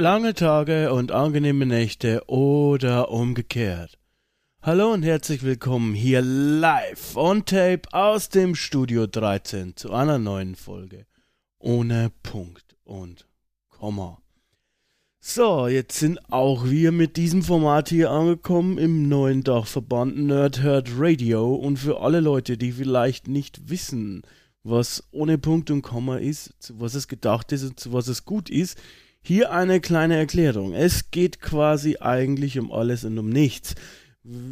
Lange Tage und angenehme Nächte oder umgekehrt. Hallo und herzlich willkommen hier live on tape aus dem Studio 13 zu einer neuen Folge. Ohne Punkt und Komma. So, jetzt sind auch wir mit diesem Format hier angekommen im neuen Dachverband Nerd Herd Radio und für alle Leute, die vielleicht nicht wissen, was ohne Punkt und Komma ist, zu was es gedacht ist und zu was es gut ist, hier eine kleine Erklärung. Es geht quasi eigentlich um alles und um nichts.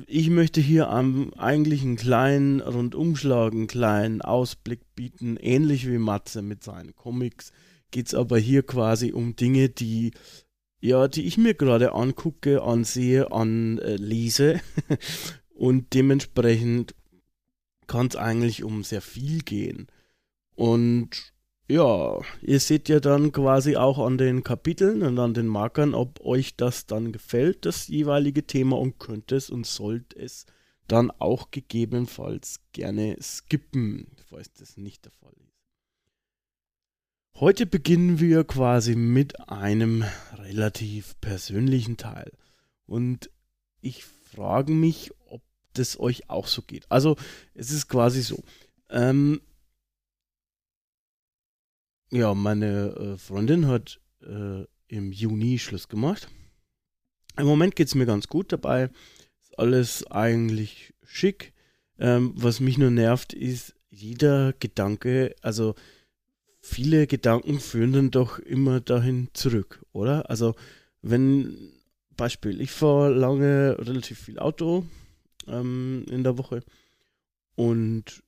Ich möchte hier am eigentlich einen kleinen Rundumschlag, einen kleinen Ausblick bieten, ähnlich wie Matze mit seinen Comics. Geht es aber hier quasi um Dinge, die ja, die ich mir gerade angucke, ansehe, anlese und dementsprechend kann es eigentlich um sehr viel gehen. Und ja, ihr seht ja dann quasi auch an den Kapiteln und an den Markern, ob euch das dann gefällt, das jeweilige Thema und könnt es und sollt es dann auch gegebenenfalls gerne skippen, falls das nicht der Fall ist. Heute beginnen wir quasi mit einem relativ persönlichen Teil. Und ich frage mich, ob das euch auch so geht. Also es ist quasi so. Ähm, ja, meine äh, Freundin hat äh, im Juni Schluss gemacht. Im Moment geht es mir ganz gut dabei. Ist alles eigentlich schick. Ähm, was mich nur nervt, ist jeder Gedanke, also viele Gedanken führen dann doch immer dahin zurück, oder? Also, wenn, Beispiel, ich fahre lange relativ viel Auto ähm, in der Woche und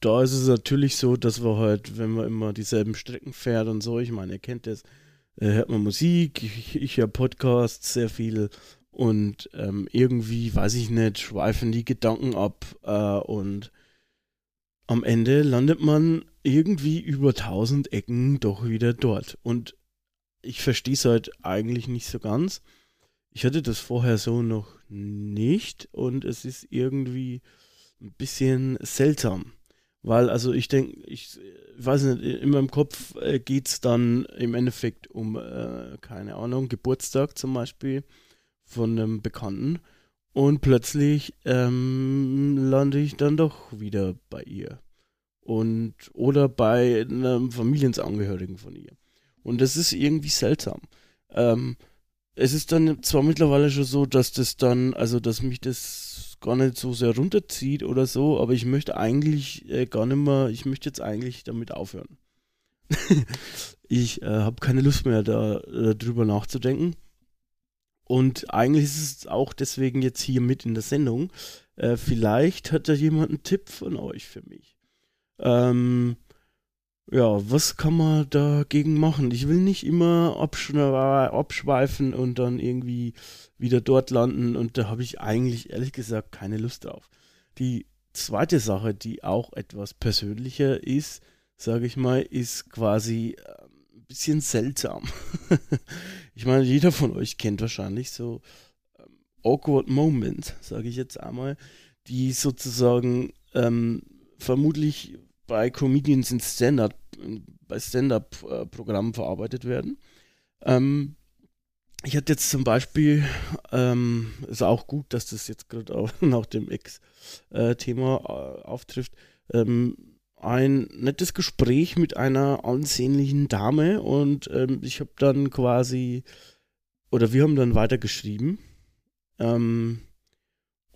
da ist es natürlich so, dass wir halt, wenn man immer dieselben Strecken fährt und so, ich meine, ihr kennt das, äh, hört man Musik, ich, ich höre Podcasts sehr viel und ähm, irgendwie, weiß ich nicht, schweifen die Gedanken ab äh, und am Ende landet man irgendwie über tausend Ecken doch wieder dort. Und ich verstehe es halt eigentlich nicht so ganz. Ich hatte das vorher so noch nicht und es ist irgendwie ein bisschen seltsam. Weil, also ich denke, ich weiß nicht, in meinem Kopf äh, geht es dann im Endeffekt um, äh, keine Ahnung, Geburtstag zum Beispiel von einem Bekannten. Und plötzlich ähm, lande ich dann doch wieder bei ihr. Und, oder bei einem Familiensangehörigen von ihr. Und das ist irgendwie seltsam. Ähm, es ist dann zwar mittlerweile schon so, dass das dann, also dass mich das gar nicht so sehr runterzieht oder so, aber ich möchte eigentlich äh, gar nicht mehr, ich möchte jetzt eigentlich damit aufhören. ich äh, habe keine Lust mehr da, darüber nachzudenken. Und eigentlich ist es auch deswegen jetzt hier mit in der Sendung. Äh, vielleicht hat da jemand einen Tipp von euch für mich. Ähm, ja, was kann man dagegen machen? Ich will nicht immer abschweifen und dann irgendwie wieder dort landen und da habe ich eigentlich ehrlich gesagt keine Lust drauf. Die zweite Sache, die auch etwas persönlicher ist, sage ich mal, ist quasi äh, ein bisschen seltsam. ich meine, jeder von euch kennt wahrscheinlich so ähm, awkward Moments, sage ich jetzt einmal, die sozusagen ähm, vermutlich bei Comedians in Stand-up, bei Stand-up-Programmen verarbeitet werden. Ähm, ich hatte jetzt zum Beispiel, ähm, ist auch gut, dass das jetzt gerade auch nach dem Ex-Thema äh, auftrifft, ähm, ein nettes Gespräch mit einer ansehnlichen Dame und ähm, ich habe dann quasi, oder wir haben dann weitergeschrieben. Ähm,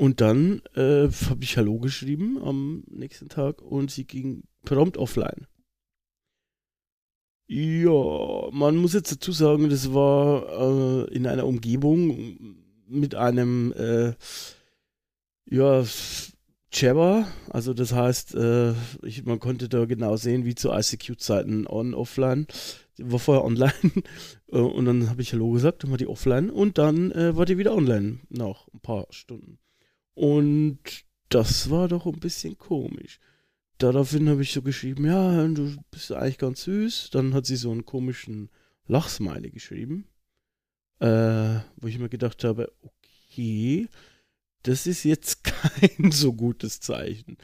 und dann äh, habe ich Hallo geschrieben am nächsten Tag und sie ging prompt offline. Ja, man muss jetzt dazu sagen, das war äh, in einer Umgebung mit einem äh, ja, Jabber, also das heißt, äh, ich, man konnte da genau sehen, wie zu ICQ-Zeiten on, offline. Die war vorher online äh, und dann habe ich Hallo gesagt, dann war die offline und dann äh, war die wieder online nach ein paar Stunden. Und das war doch ein bisschen komisch. Daraufhin habe ich so geschrieben, ja, du bist eigentlich ganz süß. Dann hat sie so einen komischen Lachsmiley geschrieben, äh, wo ich mir gedacht habe, okay, das ist jetzt kein so gutes Zeichen.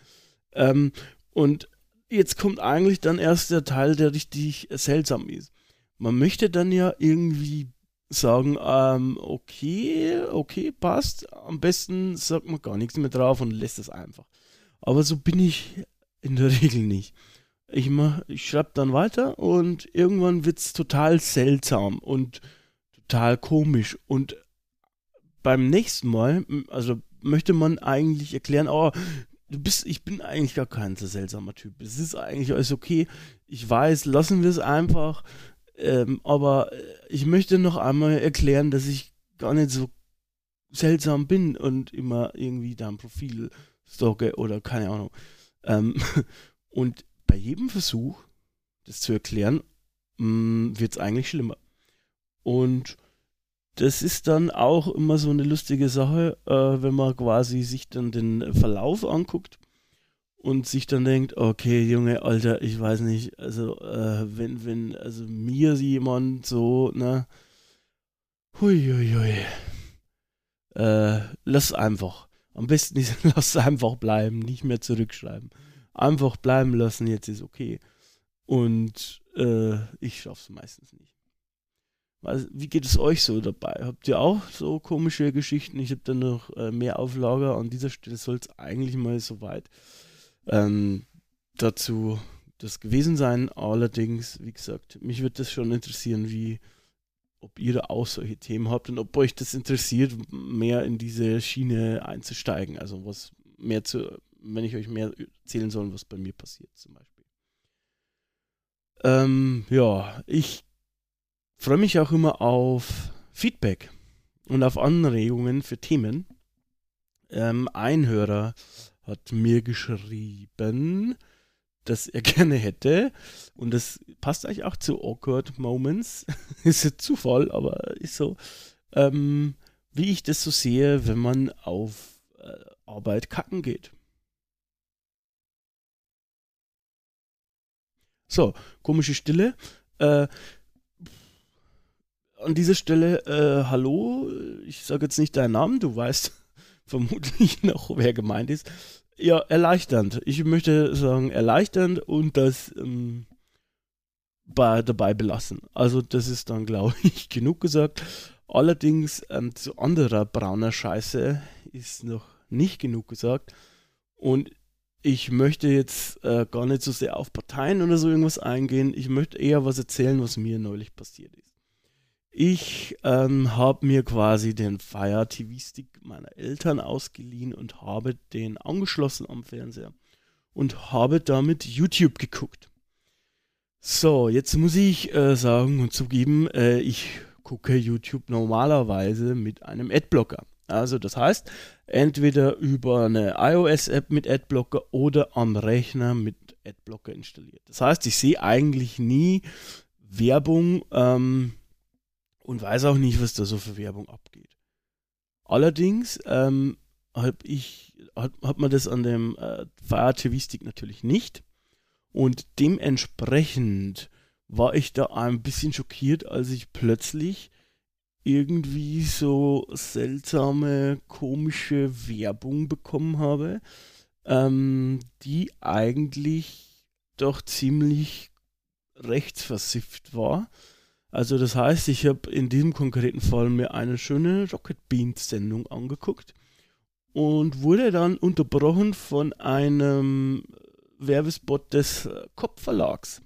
Ähm, und jetzt kommt eigentlich dann erst der Teil, der richtig seltsam ist. Man möchte dann ja irgendwie sagen, ähm, okay, okay, passt. Am besten sagt man gar nichts mehr drauf und lässt es einfach. Aber so bin ich in der Regel nicht. Ich, ich schreibe dann weiter und irgendwann wird es total seltsam und total komisch. Und beim nächsten Mal, also möchte man eigentlich erklären, oh, du bist, ich bin eigentlich gar kein so seltsamer Typ. Es ist eigentlich alles okay. Ich weiß, lassen wir es einfach. Ähm, aber äh, ich möchte noch einmal erklären, dass ich gar nicht so seltsam bin und immer irgendwie dein Profil stalke oder keine Ahnung. Ähm, und bei jedem Versuch, das zu erklären, mm, wird es eigentlich schlimmer. Und das ist dann auch immer so eine lustige Sache, äh, wenn man quasi sich dann den Verlauf anguckt und sich dann denkt, okay, Junge, Alter, ich weiß nicht, also äh, wenn, wenn, also mir jemand so, ne, huiuiui, äh, lass einfach. Am besten ist, lass einfach bleiben, nicht mehr zurückschreiben. Einfach bleiben lassen, jetzt ist okay. Und äh, ich schaff's meistens nicht. Wie geht es euch so dabei? Habt ihr auch so komische Geschichten? Ich habe da noch äh, mehr Auflager. An dieser Stelle soll es eigentlich mal soweit ähm, dazu das gewesen sein. Allerdings, wie gesagt, mich würde das schon interessieren, wie ob ihr auch solche Themen habt und ob euch das interessiert, mehr in diese Schiene einzusteigen. Also was mehr zu, wenn ich euch mehr erzählen soll, was bei mir passiert zum Beispiel. Ähm, ja, ich freue mich auch immer auf Feedback und auf Anregungen für Themen. Ähm, ein Hörer hat mir geschrieben, dass er gerne hätte, und das passt eigentlich auch zu Awkward Moments, ist ja Zufall, aber ist so, ähm, wie ich das so sehe, wenn man auf äh, Arbeit kacken geht. So, komische Stille. Äh, an dieser Stelle, äh, hallo, ich sage jetzt nicht deinen Namen, du weißt vermutlich noch, wer gemeint ist. Ja, erleichternd. Ich möchte sagen, erleichternd und das ähm, bei, dabei belassen. Also, das ist dann, glaube ich, genug gesagt. Allerdings ähm, zu anderer brauner Scheiße ist noch nicht genug gesagt. Und ich möchte jetzt äh, gar nicht so sehr auf Parteien oder so irgendwas eingehen. Ich möchte eher was erzählen, was mir neulich passiert ist. Ich ähm, habe mir quasi den Fire TV Stick meiner Eltern ausgeliehen und habe den angeschlossen am Fernseher und habe damit YouTube geguckt. So, jetzt muss ich äh, sagen und zugeben, äh, ich gucke YouTube normalerweise mit einem Adblocker. Also das heißt, entweder über eine iOS-App mit Adblocker oder am Rechner mit Adblocker installiert. Das heißt, ich sehe eigentlich nie Werbung ähm, und weiß auch nicht, was da so für Werbung abgeht. Allerdings ähm, hab ich, hat, hat man das an dem äh, Fire TV Stick natürlich nicht. Und dementsprechend war ich da ein bisschen schockiert, als ich plötzlich irgendwie so seltsame, komische Werbung bekommen habe, ähm, die eigentlich doch ziemlich rechtsversifft war. Also das heißt, ich habe in diesem konkreten Fall mir eine schöne Rocket Beans Sendung angeguckt und wurde dann unterbrochen von einem Werbespot des Kopfverlags.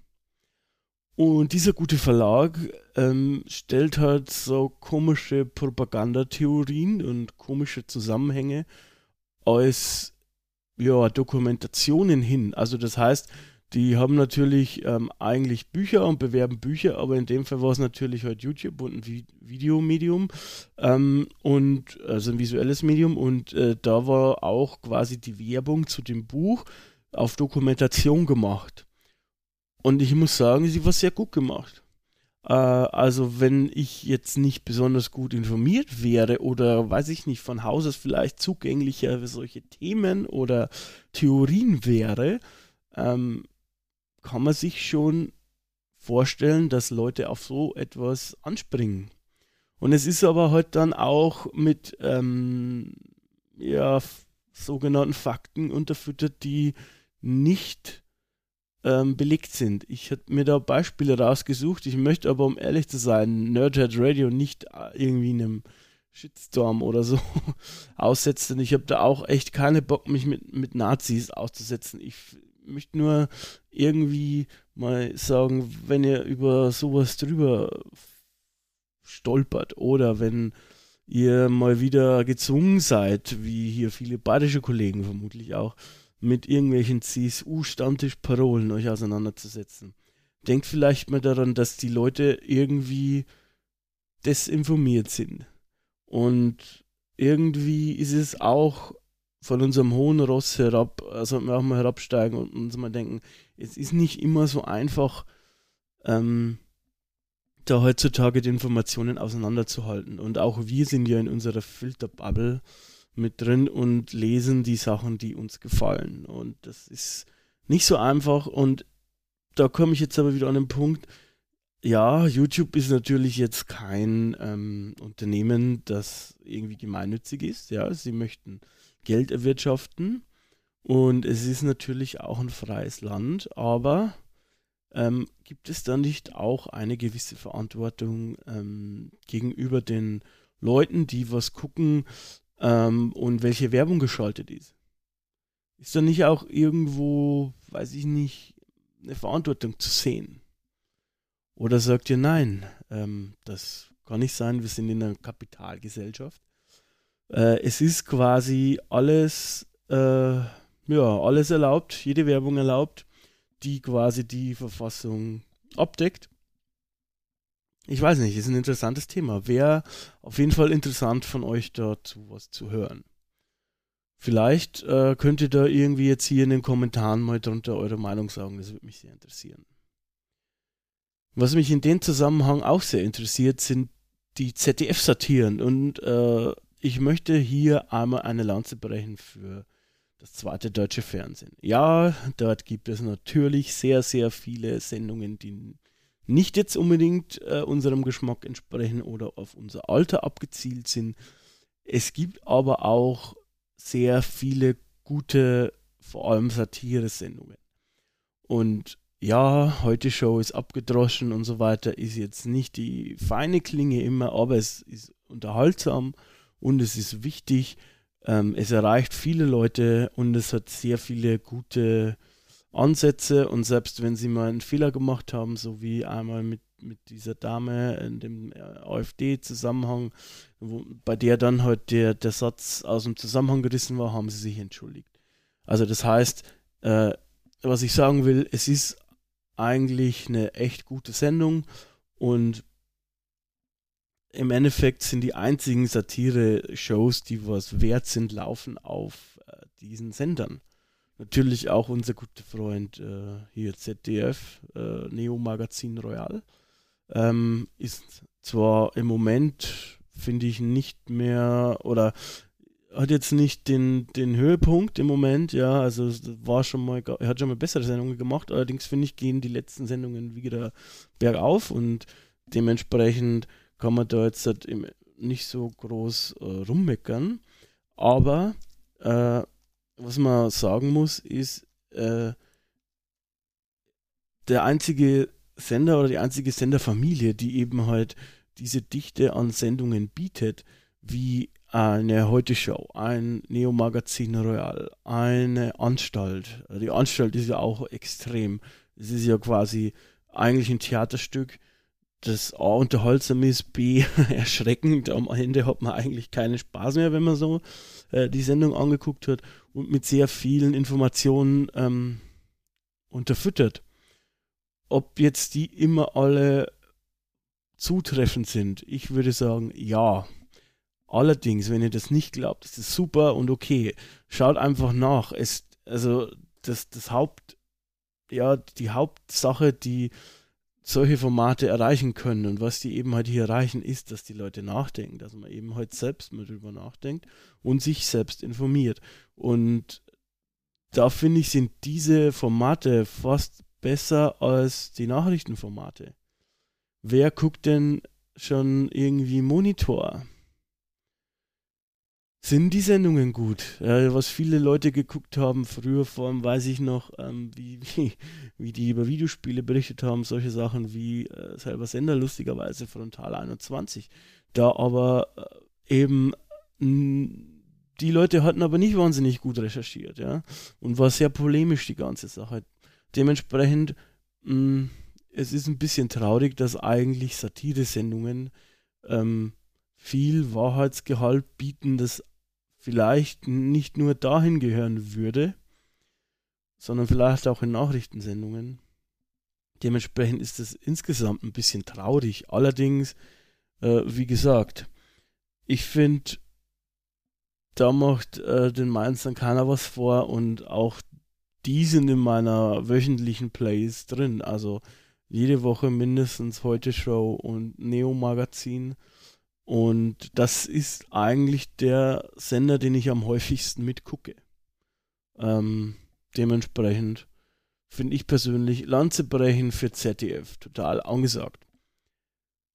Und dieser gute Verlag ähm, stellt halt so komische Propagandatheorien und komische Zusammenhänge als ja, Dokumentationen hin. Also das heißt, die haben natürlich ähm, eigentlich Bücher und bewerben Bücher, aber in dem Fall war es natürlich halt YouTube und ein Vi Videomedium ähm, und also ein visuelles Medium und äh, da war auch quasi die Werbung zu dem Buch auf Dokumentation gemacht. Und ich muss sagen, sie war sehr gut gemacht. Äh, also wenn ich jetzt nicht besonders gut informiert wäre oder weiß ich nicht, von Haus aus vielleicht zugänglicher für solche Themen oder Theorien wäre, ähm, kann man sich schon vorstellen, dass Leute auf so etwas anspringen. Und es ist aber halt dann auch mit ähm, ja, sogenannten Fakten unterfüttert, die nicht ähm, belegt sind. Ich habe mir da Beispiele rausgesucht. Ich möchte aber, um ehrlich zu sein, Nerdhead Radio nicht äh, irgendwie in einem Shitstorm oder so aussetzen. Ich habe da auch echt keine Bock, mich mit, mit Nazis auszusetzen. Ich möchte nur irgendwie mal sagen, wenn ihr über sowas drüber stolpert oder wenn ihr mal wieder gezwungen seid, wie hier viele badische Kollegen vermutlich auch, mit irgendwelchen CSU-Stammtischparolen euch auseinanderzusetzen. Denkt vielleicht mal daran, dass die Leute irgendwie desinformiert sind. Und irgendwie ist es auch von unserem hohen Ross herab, sollten wir auch mal herabsteigen und uns mal denken, es ist nicht immer so einfach, ähm, da heutzutage die Informationen auseinanderzuhalten. Und auch wir sind ja in unserer Filterbubble mit drin und lesen die Sachen, die uns gefallen. Und das ist nicht so einfach. Und da komme ich jetzt aber wieder an den Punkt, ja, YouTube ist natürlich jetzt kein ähm, Unternehmen, das irgendwie gemeinnützig ist. Ja, sie möchten Geld erwirtschaften. Und es ist natürlich auch ein freies Land, aber ähm, gibt es da nicht auch eine gewisse Verantwortung ähm, gegenüber den Leuten, die was gucken ähm, und welche Werbung geschaltet ist? Ist da nicht auch irgendwo, weiß ich nicht, eine Verantwortung zu sehen? Oder sagt ihr nein, ähm, das kann nicht sein, wir sind in einer Kapitalgesellschaft äh, es ist quasi alles, äh, ja, alles erlaubt, jede Werbung erlaubt, die quasi die Verfassung abdeckt. Ich weiß nicht, ist ein interessantes Thema. Wäre auf jeden Fall interessant von euch dazu was zu hören. Vielleicht äh, könnt ihr da irgendwie jetzt hier in den Kommentaren mal drunter eure Meinung sagen. Das würde mich sehr interessieren. Was mich in dem Zusammenhang auch sehr interessiert, sind die ZDF-Satiren. Und äh, ich möchte hier einmal eine Lanze brechen für das zweite deutsche Fernsehen. Ja, dort gibt es natürlich sehr, sehr viele Sendungen, die nicht jetzt unbedingt äh, unserem Geschmack entsprechen oder auf unser Alter abgezielt sind. Es gibt aber auch sehr viele gute, vor allem Satire-Sendungen. Und ja, heute Show ist abgedroschen und so weiter, ist jetzt nicht die feine Klinge immer, aber es ist unterhaltsam und es ist wichtig. Ähm, es erreicht viele Leute und es hat sehr viele gute Ansätze und selbst wenn sie mal einen Fehler gemacht haben, so wie einmal mit, mit dieser Dame in dem AfD-Zusammenhang, bei der dann halt der, der Satz aus dem Zusammenhang gerissen war, haben sie sich entschuldigt. Also das heißt, äh, was ich sagen will, es ist eigentlich eine echt gute Sendung und im Endeffekt sind die einzigen Satire-Shows, die was wert sind, laufen auf äh, diesen Sendern. Natürlich auch unser guter Freund äh, hier ZDF, äh, Neo Magazin Royal, ähm, ist zwar im Moment, finde ich, nicht mehr oder hat jetzt nicht den, den Höhepunkt im Moment, ja, also war schon mal, er hat schon mal bessere Sendungen gemacht, allerdings finde ich, gehen die letzten Sendungen wieder bergauf und dementsprechend kann man da jetzt halt nicht so groß äh, rummeckern. Aber äh, was man sagen muss, ist, äh, der einzige Sender oder die einzige Senderfamilie, die eben halt diese Dichte an Sendungen bietet, wie eine Heute-Show, ein Neo-Magazin Royal, eine Anstalt. Die Anstalt ist ja auch extrem. Es ist ja quasi eigentlich ein Theaterstück, das A unterhaltsam ist, B erschreckend. Am Ende hat man eigentlich keinen Spaß mehr, wenn man so äh, die Sendung angeguckt hat und mit sehr vielen Informationen ähm, unterfüttert. Ob jetzt die immer alle zutreffend sind, ich würde sagen, ja. Allerdings, wenn ihr das nicht glaubt, ist es super und okay. Schaut einfach nach. Es, also das, das Haupt, ja, die Hauptsache, die solche Formate erreichen können und was die eben halt hier erreichen, ist, dass die Leute nachdenken, dass man eben halt selbst mal drüber nachdenkt und sich selbst informiert. Und da finde ich, sind diese Formate fast besser als die Nachrichtenformate. Wer guckt denn schon irgendwie Monitor? Sind die Sendungen gut. Ja, was viele Leute geguckt haben, früher vor allem weiß ich noch, ähm, wie, wie, wie die über Videospiele berichtet haben, solche Sachen wie äh, selber Sender, lustigerweise Frontal 21. Da aber äh, eben die Leute hatten aber nicht wahnsinnig gut recherchiert, ja. Und war sehr polemisch die ganze Sache. Dementsprechend, mh, es ist ein bisschen traurig, dass eigentlich Satire-Sendungen ähm, viel Wahrheitsgehalt bieten, das vielleicht nicht nur dahin gehören würde, sondern vielleicht auch in Nachrichtensendungen. Dementsprechend ist es insgesamt ein bisschen traurig. Allerdings, äh, wie gesagt, ich finde, da macht äh, den Mainzern keiner was vor und auch die sind in meiner wöchentlichen Plays drin. Also jede Woche mindestens Heute Show und Neo Magazin und das ist eigentlich der Sender, den ich am häufigsten mitgucke. Ähm, dementsprechend finde ich persönlich Lanzebrechen für ZDF total angesagt.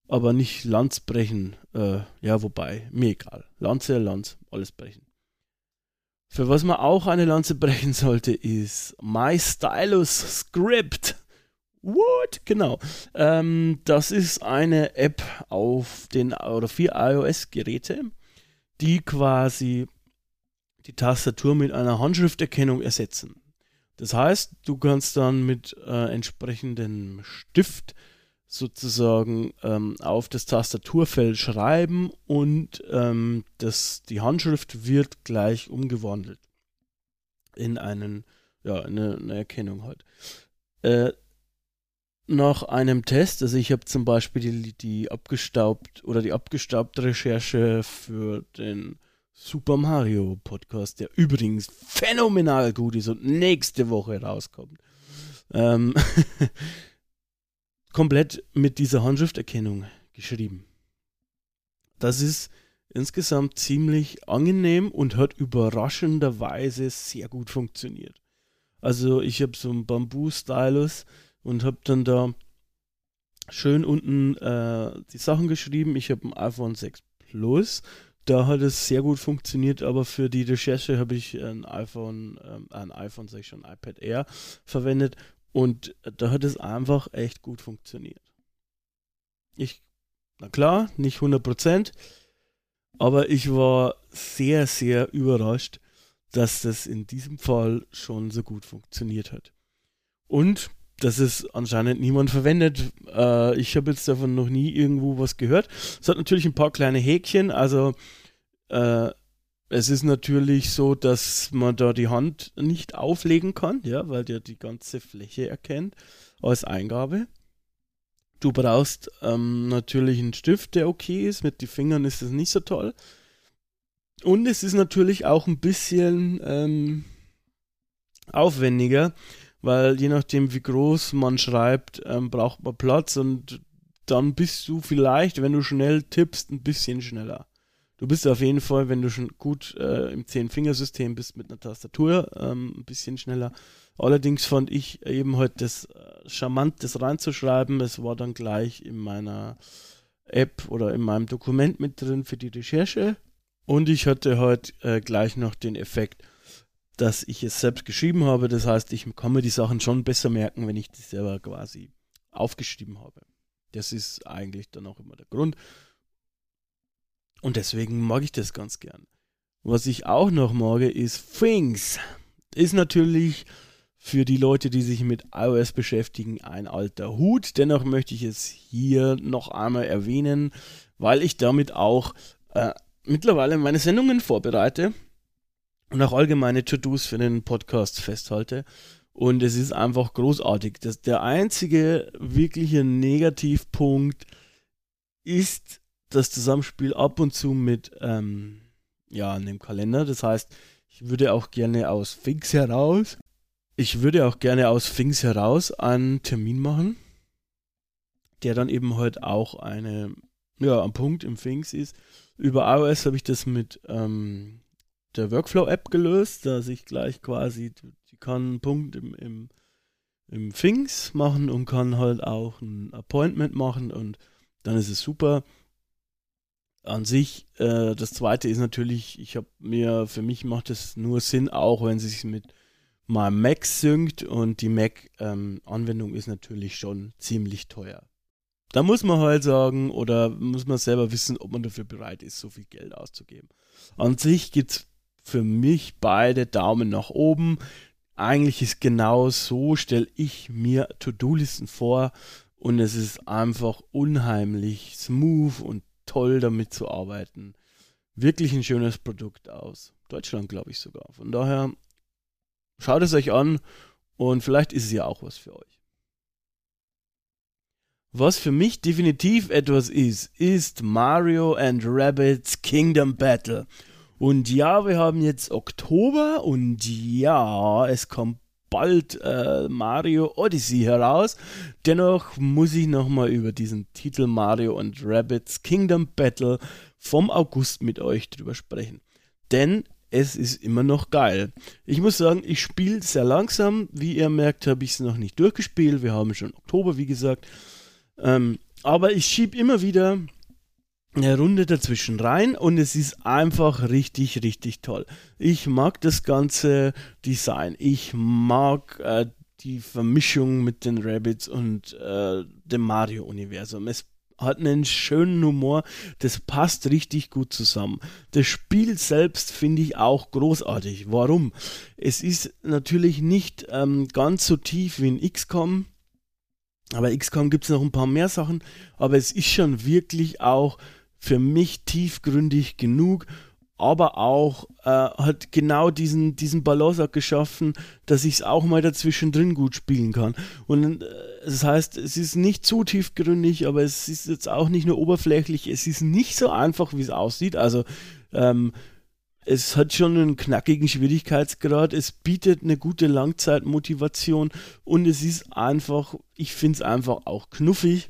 Aber nicht Lanzbrechen, äh, ja, wobei, mir egal. Lanze, Lanz, alles brechen. Für was man auch eine Lanze brechen sollte, ist My Stylus Script. What? Genau. Ähm, das ist eine App auf den oder vier iOS-Geräte, die quasi die Tastatur mit einer Handschrifterkennung ersetzen. Das heißt, du kannst dann mit äh, entsprechendem Stift sozusagen ähm, auf das Tastaturfeld schreiben und ähm, das, die Handschrift wird gleich umgewandelt in einen, ja, eine, eine Erkennung halt. Äh, nach einem Test, also ich habe zum Beispiel die, die abgestaubt oder die abgestaubte Recherche für den Super Mario Podcast, der übrigens phänomenal gut ist und nächste Woche rauskommt. Ähm komplett mit dieser Handschrifterkennung geschrieben. Das ist insgesamt ziemlich angenehm und hat überraschenderweise sehr gut funktioniert. Also ich habe so einen Bamboo-Stylus, und habe dann da schön unten äh, die Sachen geschrieben. Ich habe ein iPhone 6 Plus. Da hat es sehr gut funktioniert, aber für die Recherche habe ich ein iPhone, äh, ein iPhone, sag ich iPad Air verwendet und da hat es einfach echt gut funktioniert. Ich, na klar, nicht 100%, aber ich war sehr, sehr überrascht, dass das in diesem Fall schon so gut funktioniert hat. Und das ist anscheinend niemand verwendet. Äh, ich habe jetzt davon noch nie irgendwo was gehört. Es hat natürlich ein paar kleine Häkchen. Also äh, es ist natürlich so, dass man da die Hand nicht auflegen kann, ja, weil der die ganze Fläche erkennt als Eingabe. Du brauchst ähm, natürlich einen Stift, der okay ist. Mit den Fingern ist es nicht so toll. Und es ist natürlich auch ein bisschen ähm, aufwendiger weil je nachdem, wie groß man schreibt, ähm, braucht man Platz und dann bist du vielleicht, wenn du schnell tippst, ein bisschen schneller. Du bist auf jeden Fall, wenn du schon gut äh, im Zehn-Fingersystem bist mit einer Tastatur, ähm, ein bisschen schneller. Allerdings fand ich eben heute halt das äh, charmant, das reinzuschreiben. Es war dann gleich in meiner App oder in meinem Dokument mit drin für die Recherche. Und ich hatte heute halt, äh, gleich noch den Effekt, dass ich es selbst geschrieben habe. Das heißt, ich kann mir die Sachen schon besser merken, wenn ich die selber quasi aufgeschrieben habe. Das ist eigentlich dann auch immer der Grund. Und deswegen mag ich das ganz gern. Was ich auch noch mag, ist Things. Ist natürlich für die Leute, die sich mit iOS beschäftigen, ein alter Hut. Dennoch möchte ich es hier noch einmal erwähnen, weil ich damit auch äh, mittlerweile meine Sendungen vorbereite und auch allgemeine To-Dos für den Podcast festhalte. Und es ist einfach großartig. Das, der einzige wirkliche Negativpunkt ist das Zusammenspiel ab und zu mit ähm, ja, einem Kalender. Das heißt, ich würde auch gerne aus Things heraus, ich würde auch gerne aus Things heraus einen Termin machen, der dann eben halt auch eine, ja, am Punkt im Things ist. Über iOS habe ich das mit ähm, der Workflow-App gelöst, dass ich gleich quasi die kann einen Punkt im, im, im Things machen und kann halt auch ein Appointment machen und dann ist es super. An sich, äh, das zweite ist natürlich, ich habe mir, für mich macht es nur Sinn, auch wenn es sich mit meinem Mac synkt und die Mac-Anwendung ähm, ist natürlich schon ziemlich teuer. Da muss man halt sagen, oder muss man selber wissen, ob man dafür bereit ist, so viel Geld auszugeben. An sich gibt es für mich beide Daumen nach oben eigentlich ist genau so, stelle ich mir To-Do-Listen vor und es ist einfach unheimlich smooth und toll damit zu arbeiten. Wirklich ein schönes Produkt aus. Deutschland, glaube ich sogar. Von daher schaut es euch an und vielleicht ist es ja auch was für euch. Was für mich definitiv etwas ist, ist Mario and Rabbits Kingdom Battle. Und ja, wir haben jetzt Oktober und ja, es kommt bald äh, Mario Odyssey heraus. Dennoch muss ich nochmal über diesen Titel Mario und Rabbits Kingdom Battle vom August mit euch drüber sprechen. Denn es ist immer noch geil. Ich muss sagen, ich spiele sehr langsam. Wie ihr merkt, habe ich es noch nicht durchgespielt. Wir haben schon Oktober, wie gesagt. Ähm, aber ich schiebe immer wieder eine Runde dazwischen rein und es ist einfach richtig, richtig toll. Ich mag das ganze Design. Ich mag äh, die Vermischung mit den Rabbits und äh, dem Mario-Universum. Es hat einen schönen Humor, das passt richtig gut zusammen. Das Spiel selbst finde ich auch großartig. Warum? Es ist natürlich nicht ähm, ganz so tief wie in XCOM, aber XCOM gibt es noch ein paar mehr Sachen, aber es ist schon wirklich auch für mich tiefgründig genug, aber auch äh, hat genau diesen, diesen Balance geschaffen, dass ich es auch mal dazwischen drin gut spielen kann. Und äh, das heißt, es ist nicht zu tiefgründig, aber es ist jetzt auch nicht nur oberflächlich, es ist nicht so einfach, wie es aussieht. Also ähm, es hat schon einen knackigen Schwierigkeitsgrad, es bietet eine gute Langzeitmotivation und es ist einfach, ich finde es einfach auch knuffig.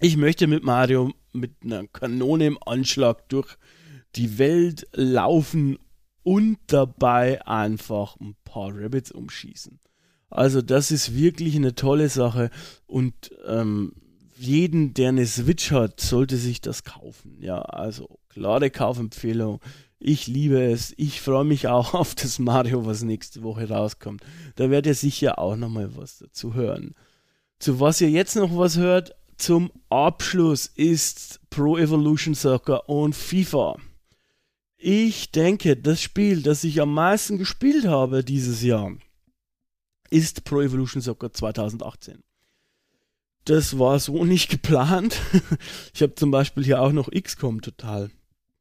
Ich möchte mit Mario mit einer Kanone im Anschlag durch die Welt laufen und dabei einfach ein paar Rabbits umschießen. Also das ist wirklich eine tolle Sache und ähm, jeden, der eine Switch hat, sollte sich das kaufen. Ja, also klare Kaufempfehlung. Ich liebe es. Ich freue mich auch auf das Mario, was nächste Woche rauskommt. Da werdet ihr sicher auch nochmal was dazu hören. Zu was ihr jetzt noch was hört, zum Abschluss ist Pro Evolution Soccer und FIFA. Ich denke, das Spiel, das ich am meisten gespielt habe dieses Jahr, ist Pro Evolution Soccer 2018. Das war so nicht geplant. Ich habe zum Beispiel hier auch noch XCOM total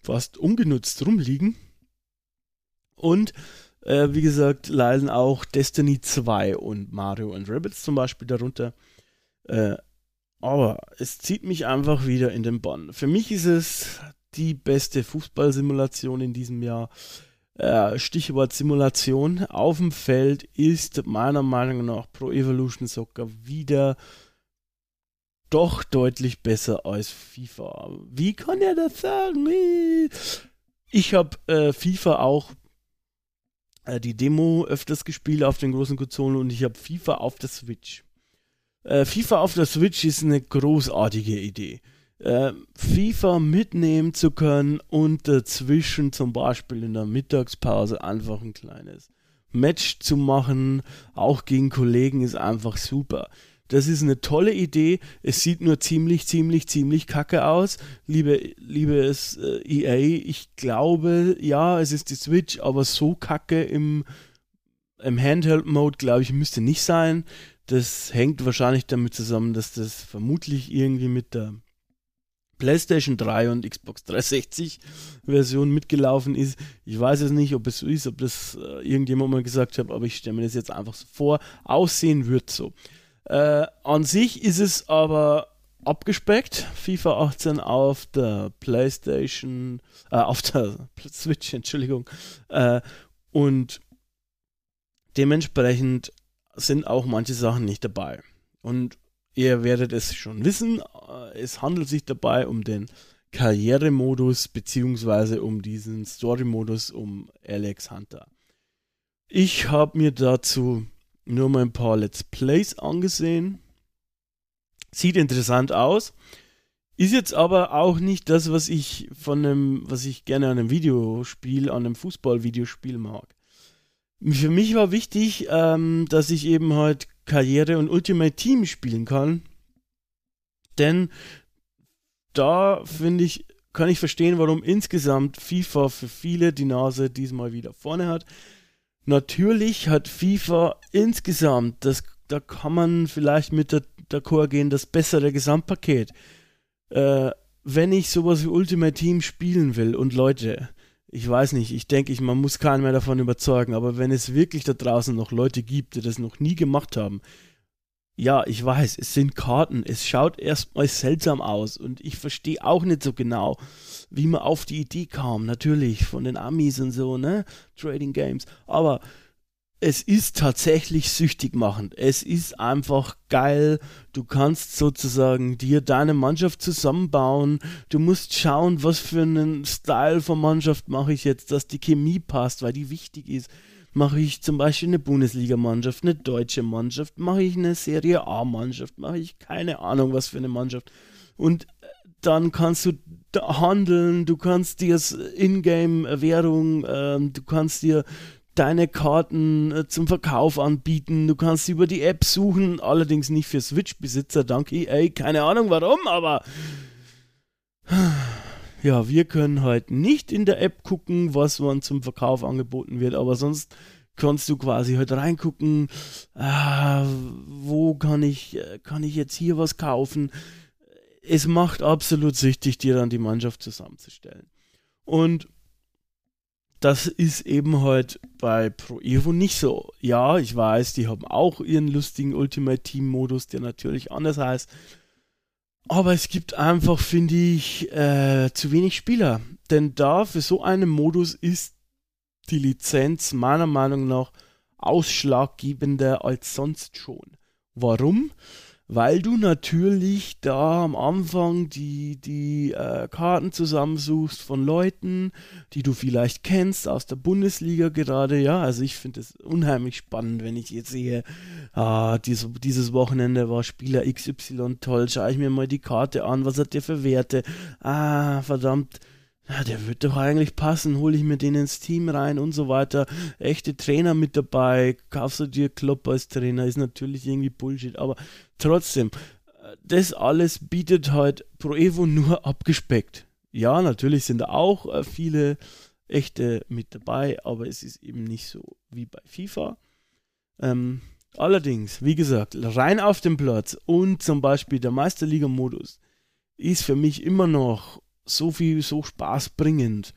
fast ungenutzt rumliegen. Und äh, wie gesagt, leiden auch Destiny 2 und Mario und Rabbits zum Beispiel darunter. Äh, aber es zieht mich einfach wieder in den Bann. Für mich ist es die beste Fußballsimulation in diesem Jahr. Äh, Stichwort Simulation auf dem Feld ist meiner Meinung nach Pro Evolution Soccer wieder doch deutlich besser als FIFA. Wie kann er das sagen? Ich habe äh, FIFA auch äh, die Demo öfters gespielt auf den großen Konsolen und ich habe FIFA auf der Switch. Äh, FIFA auf der Switch ist eine großartige Idee. Äh, FIFA mitnehmen zu können und dazwischen zum Beispiel in der Mittagspause einfach ein kleines Match zu machen, auch gegen Kollegen, ist einfach super. Das ist eine tolle Idee. Es sieht nur ziemlich, ziemlich, ziemlich kacke aus. Liebe, liebes äh, EA, ich glaube, ja, es ist die Switch, aber so kacke im, im Handheld-Mode, glaube ich, müsste nicht sein. Das hängt wahrscheinlich damit zusammen, dass das vermutlich irgendwie mit der PlayStation 3 und Xbox 360 Version mitgelaufen ist. Ich weiß es nicht, ob es so ist, ob das äh, irgendjemand mal gesagt hat, aber ich stelle mir das jetzt einfach so vor. Aussehen wird so. Äh, an sich ist es aber abgespeckt. FIFA 18 auf der PlayStation, äh, auf der Switch, Entschuldigung. Äh, und dementsprechend sind auch manche Sachen nicht dabei. Und ihr werdet es schon wissen, äh, es handelt sich dabei um den Karrieremodus beziehungsweise um diesen Story-Modus um Alex Hunter. Ich habe mir dazu nur mal ein paar Let's Plays angesehen. Sieht interessant aus. Ist jetzt aber auch nicht das, was ich von einem, was ich gerne an einem Videospiel, an einem Fußball-Videospiel mag. Für mich war wichtig, ähm, dass ich eben halt Karriere und Ultimate Team spielen kann. Denn da finde ich, kann ich verstehen, warum insgesamt FIFA für viele die Nase diesmal wieder vorne hat. Natürlich hat FIFA insgesamt, das, da kann man vielleicht mit der d'accord gehen, das bessere Gesamtpaket. Äh, wenn ich sowas wie Ultimate Team spielen will und Leute, ich weiß nicht, ich denke, ich, man muss keinen mehr davon überzeugen, aber wenn es wirklich da draußen noch Leute gibt, die das noch nie gemacht haben, ja, ich weiß, es sind Karten, es schaut erstmal seltsam aus und ich verstehe auch nicht so genau, wie man auf die Idee kam, natürlich von den Amis und so, ne, Trading Games, aber es ist tatsächlich süchtig machend. Es ist einfach geil. Du kannst sozusagen dir deine Mannschaft zusammenbauen. Du musst schauen, was für einen Style von Mannschaft mache ich jetzt, dass die Chemie passt, weil die wichtig ist. Mache ich zum Beispiel eine Bundesligamannschaft, eine deutsche Mannschaft, mache ich eine Serie A-Mannschaft, mache ich keine Ahnung, was für eine Mannschaft. Und äh, dann kannst du handeln, du kannst dir Ingame-Währung, äh, du kannst dir deine Karten äh, zum Verkauf anbieten. Du kannst über die App suchen, allerdings nicht für Switch-Besitzer, dank EA. Keine Ahnung warum, aber ja, wir können halt nicht in der App gucken, was man zum Verkauf angeboten wird, aber sonst kannst du quasi halt reingucken, ah, wo kann ich, äh, kann ich jetzt hier was kaufen. Es macht absolut süchtig, dir dann die Mannschaft zusammenzustellen. Und das ist eben halt bei Pro Evo nicht so. Ja, ich weiß, die haben auch ihren lustigen Ultimate Team Modus, der natürlich anders heißt. Aber es gibt einfach, finde ich, äh, zu wenig Spieler. Denn da für so einen Modus ist die Lizenz meiner Meinung nach ausschlaggebender als sonst schon. Warum? Weil du natürlich da am Anfang die, die äh, Karten zusammensuchst von Leuten, die du vielleicht kennst aus der Bundesliga gerade. Ja, also ich finde es unheimlich spannend, wenn ich jetzt sehe, ah, diese, dieses Wochenende war Spieler XY toll, schaue ich mir mal die Karte an, was hat der für Werte? Ah, verdammt ja, der wird doch eigentlich passen, hole ich mir den ins Team rein und so weiter. Echte Trainer mit dabei, kaufst du dir Klopp als Trainer, ist natürlich irgendwie Bullshit, aber trotzdem, das alles bietet halt Pro Evo nur abgespeckt. Ja, natürlich sind da auch äh, viele echte mit dabei, aber es ist eben nicht so wie bei FIFA. Ähm, allerdings, wie gesagt, rein auf dem Platz und zum Beispiel der Meisterliga-Modus ist für mich immer noch so viel, so spaßbringend,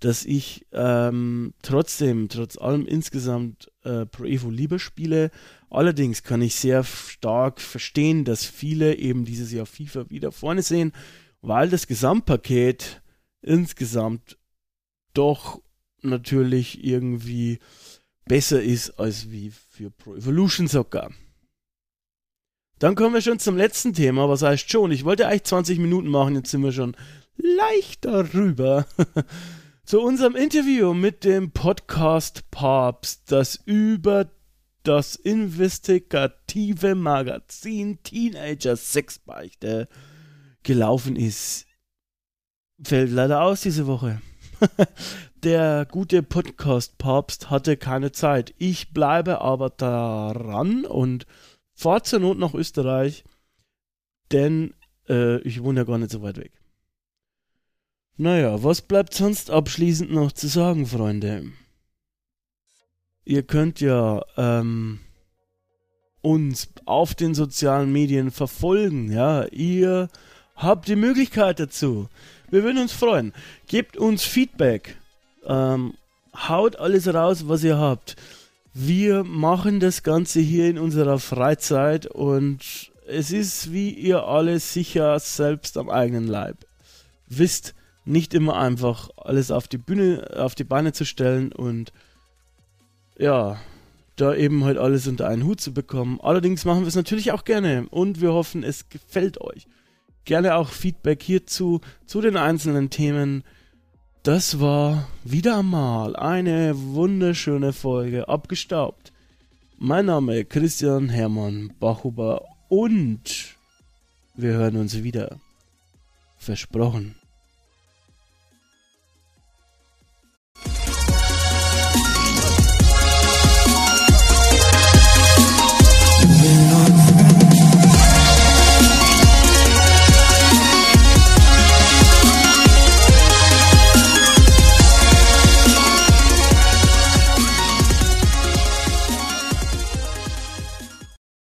dass ich ähm, trotzdem, trotz allem insgesamt äh, Pro Evo lieber spiele. Allerdings kann ich sehr stark verstehen, dass viele eben dieses Jahr FIFA wieder vorne sehen, weil das Gesamtpaket insgesamt doch natürlich irgendwie besser ist als wie für Pro Evolution Soccer. Dann kommen wir schon zum letzten Thema. Was heißt schon? Ich wollte eigentlich 20 Minuten machen, jetzt sind wir schon leicht darüber. Zu unserem Interview mit dem Podcast Papst, das über das investigative Magazin Teenager Sexbeichte gelaufen ist. Fällt leider aus diese Woche. Der gute Podcast Papst hatte keine Zeit. Ich bleibe aber daran und fahre zur Not nach Österreich, denn äh, ich wohne ja gar nicht so weit weg. Naja, was bleibt sonst abschließend noch zu sagen, Freunde? Ihr könnt ja ähm, uns auf den sozialen Medien verfolgen, ja. Ihr habt die Möglichkeit dazu. Wir würden uns freuen. Gebt uns Feedback. Ähm, haut alles raus, was ihr habt. Wir machen das Ganze hier in unserer Freizeit und es ist, wie ihr alle sicher selbst am eigenen Leib wisst, nicht immer einfach alles auf die Bühne, auf die Beine zu stellen und ja, da eben halt alles unter einen Hut zu bekommen. Allerdings machen wir es natürlich auch gerne und wir hoffen, es gefällt euch. Gerne auch Feedback hierzu, zu den einzelnen Themen. Das war wieder einmal eine wunderschöne Folge abgestaubt. Mein Name Christian Hermann Bachhuber und wir hören uns wieder. Versprochen.